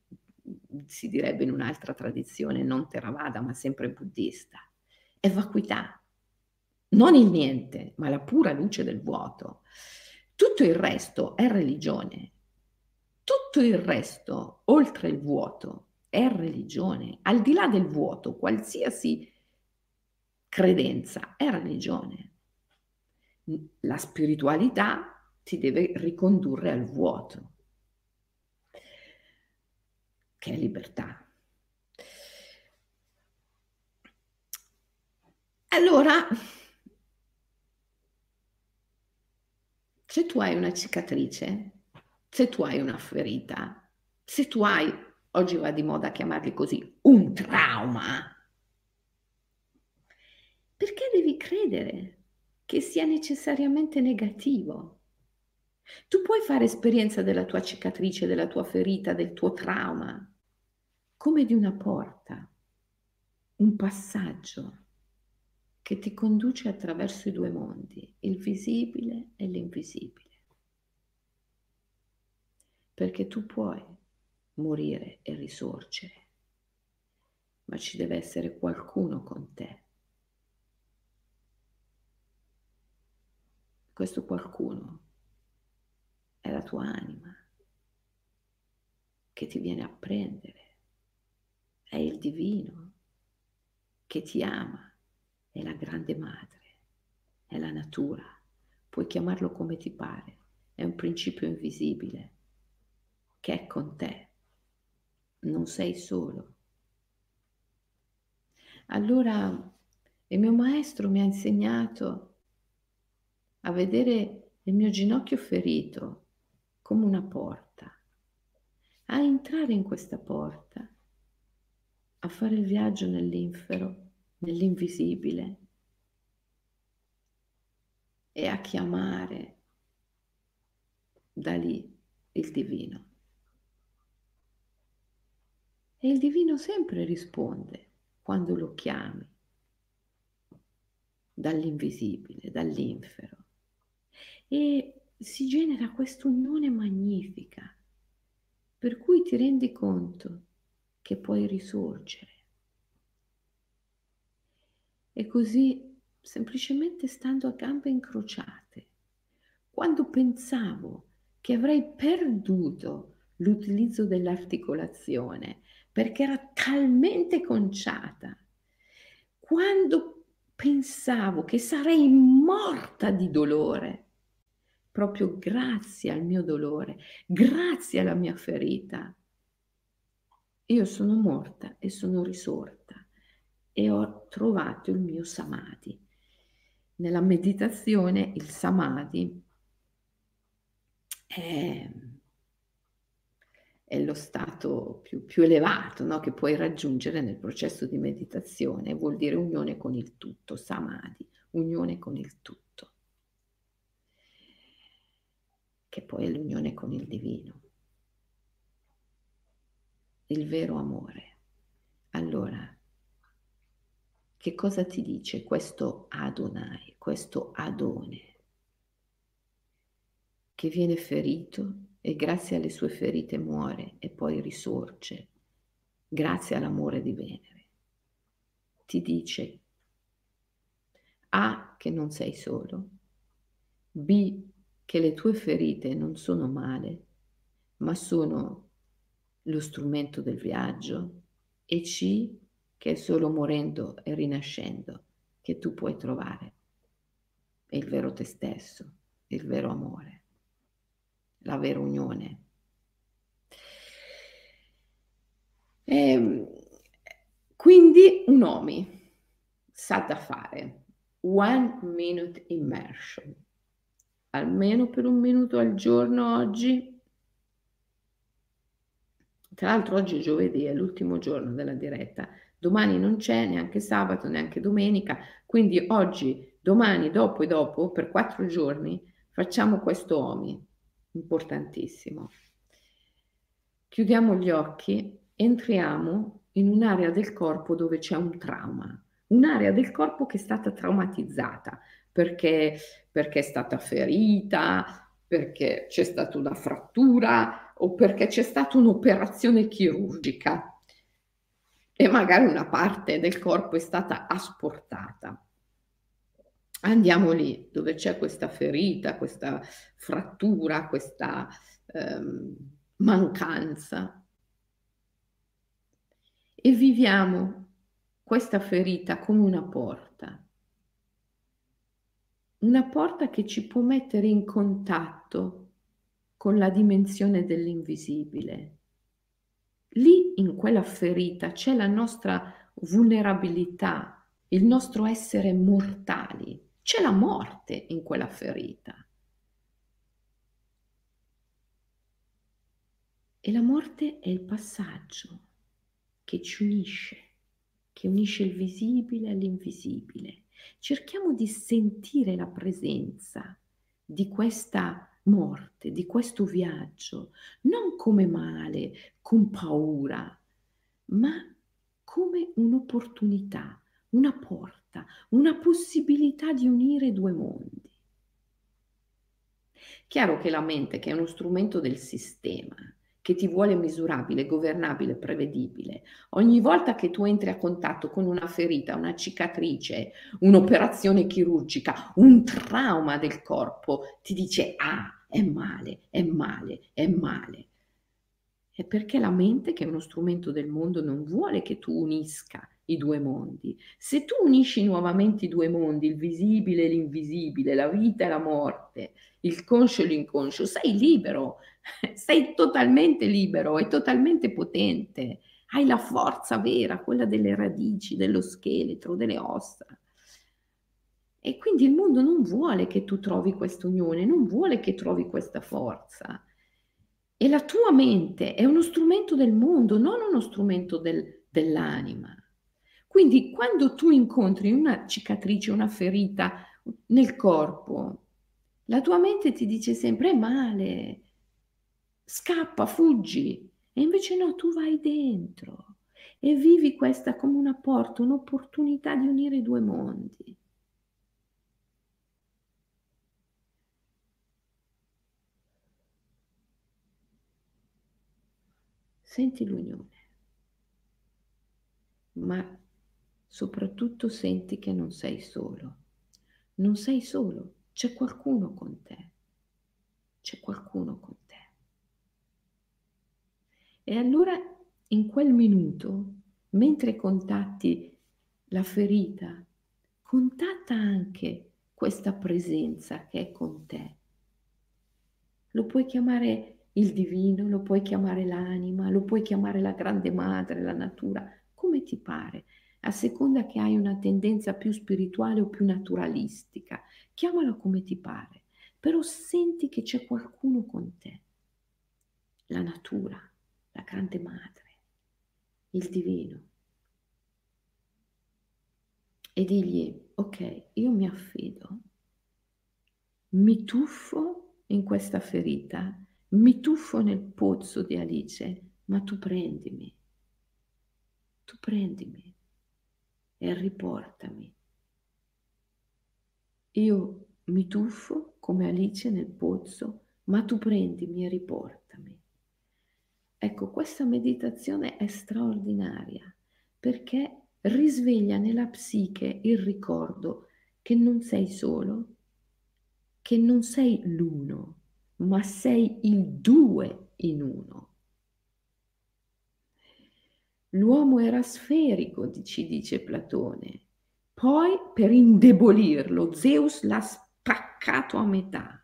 si direbbe in un'altra tradizione, non Theravada ma sempre buddista, è vacuità, non il niente, ma la pura luce del vuoto. Tutto il resto è religione. Tutto il resto, oltre il vuoto, è religione. Al di là del vuoto, qualsiasi credenza è religione. La spiritualità ti deve ricondurre al vuoto, che è libertà. Allora, se tu hai una cicatrice, se tu hai una ferita, se tu hai, oggi va di moda chiamarli così, un trauma, perché devi credere che sia necessariamente negativo? Tu puoi fare esperienza della tua cicatrice, della tua ferita, del tuo trauma, come di una porta, un passaggio che ti conduce attraverso i due mondi, il visibile e l'invisibile. Perché tu puoi morire e risorgere, ma ci deve essere qualcuno con te. Questo qualcuno è la tua anima che ti viene a prendere, è il divino che ti ama è la grande madre, è la natura, puoi chiamarlo come ti pare, è un principio invisibile che è con te, non sei solo. Allora il mio maestro mi ha insegnato a vedere il mio ginocchio ferito come una porta, a entrare in questa porta, a fare il viaggio nell'infero nell'invisibile e a chiamare da lì il divino. E il divino sempre risponde quando lo chiami dall'invisibile, dall'infero. E si genera questa unione magnifica per cui ti rendi conto che puoi risorgere e così, semplicemente stando a gambe incrociate, quando pensavo che avrei perduto l'utilizzo dell'articolazione perché era talmente conciata, quando pensavo che sarei morta di dolore, proprio grazie al mio dolore, grazie alla mia ferita, io sono morta e sono risorta e ho trovato il mio samadhi. Nella meditazione il samadhi è, è lo stato più, più elevato no? che puoi raggiungere nel processo di meditazione, vuol dire unione con il tutto, samadhi, unione con il tutto, che poi è l'unione con il divino, il vero amore. Allora, che cosa ti dice questo Adonai, questo Adone, che viene ferito e grazie alle sue ferite muore e poi risorge, grazie all'amore di Venere? Ti dice A che non sei solo, B che le tue ferite non sono male, ma sono lo strumento del viaggio. E C che è solo morendo e rinascendo che tu puoi trovare. Il vero te stesso, il vero amore, la vera unione. E, ehm, quindi un OMI sa da fare. One minute immersion, almeno per un minuto al giorno oggi. Tra l'altro oggi è giovedì, è l'ultimo giorno della diretta. Domani non c'è neanche sabato, neanche domenica, quindi oggi, domani, dopo e dopo, per quattro giorni, facciamo questo OMI, importantissimo. Chiudiamo gli occhi, entriamo in un'area del corpo dove c'è un trauma, un'area del corpo che è stata traumatizzata perché, perché è stata ferita, perché c'è stata una frattura o perché c'è stata un'operazione chirurgica e magari una parte del corpo è stata asportata. Andiamo lì dove c'è questa ferita, questa frattura, questa ehm, mancanza. E viviamo questa ferita come una porta, una porta che ci può mettere in contatto con la dimensione dell'invisibile, Lì in quella ferita c'è la nostra vulnerabilità, il nostro essere mortali, c'è la morte in quella ferita. E la morte è il passaggio che ci unisce, che unisce il visibile all'invisibile. Cerchiamo di sentire la presenza di questa morte, di questo viaggio, non come male, con paura, ma come un'opportunità, una porta, una possibilità di unire due mondi. Chiaro che la mente, che è uno strumento del sistema, che ti vuole misurabile, governabile, prevedibile, ogni volta che tu entri a contatto con una ferita, una cicatrice, un'operazione chirurgica, un trauma del corpo, ti dice ah, è male, è male, è male. È perché la mente, che è uno strumento del mondo, non vuole che tu unisca i due mondi. Se tu unisci nuovamente i due mondi, il visibile e l'invisibile, la vita e la morte, il conscio e l'inconscio, sei libero, sei totalmente libero e totalmente potente. Hai la forza vera, quella delle radici, dello scheletro, delle ossa. E quindi il mondo non vuole che tu trovi questa unione, non vuole che trovi questa forza. E la tua mente è uno strumento del mondo, non uno strumento del, dell'anima. Quindi quando tu incontri una cicatrice, una ferita nel corpo, la tua mente ti dice sempre è male, scappa, fuggi. E invece no, tu vai dentro e vivi questa come una porta, un'opportunità di unire i due mondi. Senti l'unione, ma soprattutto senti che non sei solo. Non sei solo, c'è qualcuno con te. C'è qualcuno con te. E allora in quel minuto, mentre contatti la ferita, contatta anche questa presenza che è con te. Lo puoi chiamare il divino, lo puoi chiamare l'anima, lo puoi chiamare la grande madre, la natura, come ti pare, a seconda che hai una tendenza più spirituale o più naturalistica. Chiamalo come ti pare. però senti che c'è qualcuno con te, la natura, la grande madre, il divino. E digli, ok, io mi affido, mi tuffo in questa ferita, mi tuffo nel pozzo di Alice, ma tu prendimi, tu prendimi e riportami. Io mi tuffo come Alice nel pozzo, ma tu prendimi e riportami. Ecco, questa meditazione è straordinaria perché risveglia nella psiche il ricordo che non sei solo, che non sei l'uno, ma sei il due in uno. L'uomo era sferico, ci dice Platone. Poi, per indebolirlo, Zeus l'ha spaccato a metà.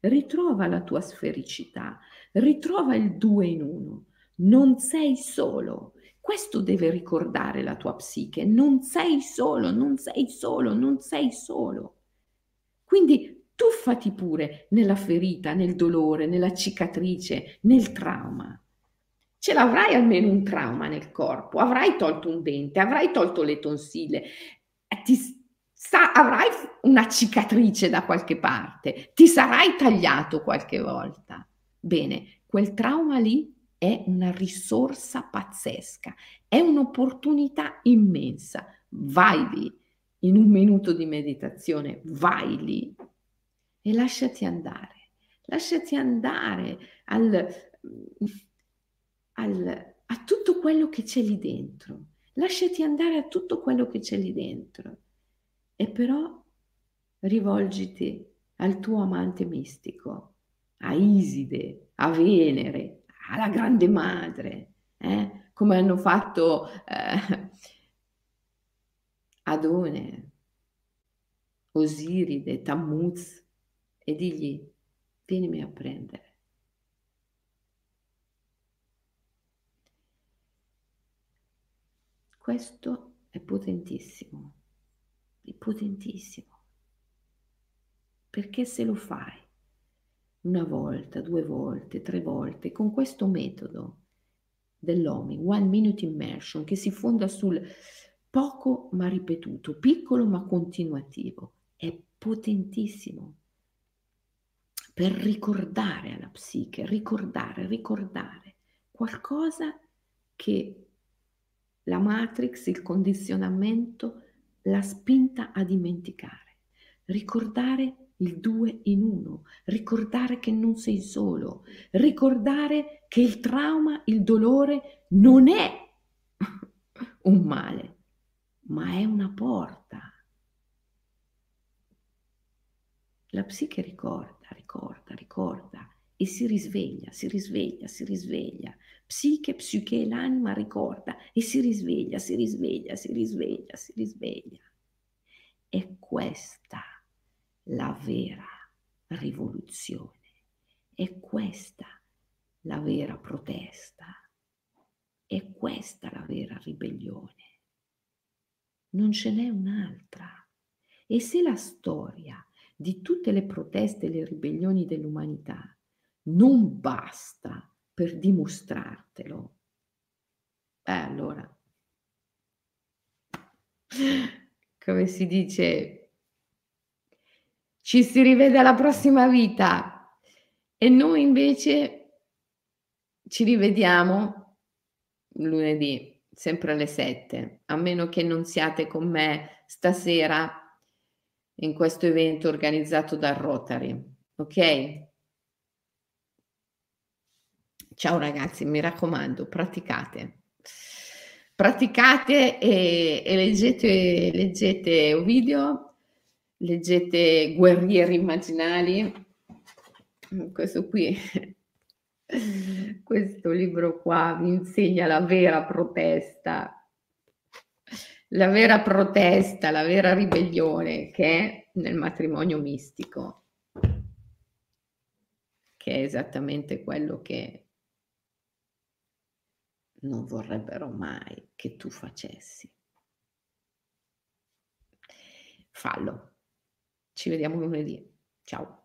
Ritrova la tua sfericità, ritrova il due in uno. Non sei solo. Questo deve ricordare la tua psiche. Non sei solo, non sei solo, non sei solo. Quindi tuffati pure nella ferita, nel dolore, nella cicatrice, nel trauma ce l'avrai almeno un trauma nel corpo, avrai tolto un dente, avrai tolto le tonsille, ti sa, avrai una cicatrice da qualche parte, ti sarai tagliato qualche volta. Bene, quel trauma lì è una risorsa pazzesca, è un'opportunità immensa. Vai lì, in un minuto di meditazione, vai lì e lasciati andare, lasciati andare al al, a tutto quello che c'è lì dentro. Lasciati andare a tutto quello che c'è lì dentro. E però rivolgiti al tuo amante mistico, a Iside, a Venere, alla grande madre, eh? come hanno fatto eh, Adone, Osiride, Tammuz, e digli, vienimi a prendere. Questo è potentissimo, è potentissimo. Perché se lo fai una volta, due volte, tre volte, con questo metodo dell'OMI, One Minute Immersion, che si fonda sul poco ma ripetuto, piccolo ma continuativo, è potentissimo per ricordare alla psiche, ricordare, ricordare qualcosa che la matrix, il condizionamento, la spinta a dimenticare, ricordare il due in uno, ricordare che non sei solo, ricordare che il trauma, il dolore non è un male, ma è una porta. La psiche ricorda, ricorda, ricorda e si risveglia, si risveglia, si risveglia. Psiche, psiche, l'anima ricorda e si risveglia, si risveglia, si risveglia, si risveglia. È questa la vera rivoluzione, è questa la vera protesta, è questa la vera ribellione. Non ce n'è un'altra. E se la storia di tutte le proteste e le ribellioni dell'umanità non basta per dimostrartelo, eh allora, come si dice, ci si rivede alla prossima vita. E noi invece ci rivediamo lunedì, sempre alle 7, a meno che non siate con me stasera in questo evento organizzato dal Rotary, ok? Ciao ragazzi, mi raccomando, praticate. Praticate e, e leggete, leggete Ovidio, leggete Guerrieri Immaginali. Questo qui, questo libro qua vi insegna la vera protesta, la vera protesta, la vera ribellione che è nel matrimonio mistico, che è esattamente quello che non vorrebbero mai che tu facessi. Fallo. Ci vediamo lunedì. Ciao.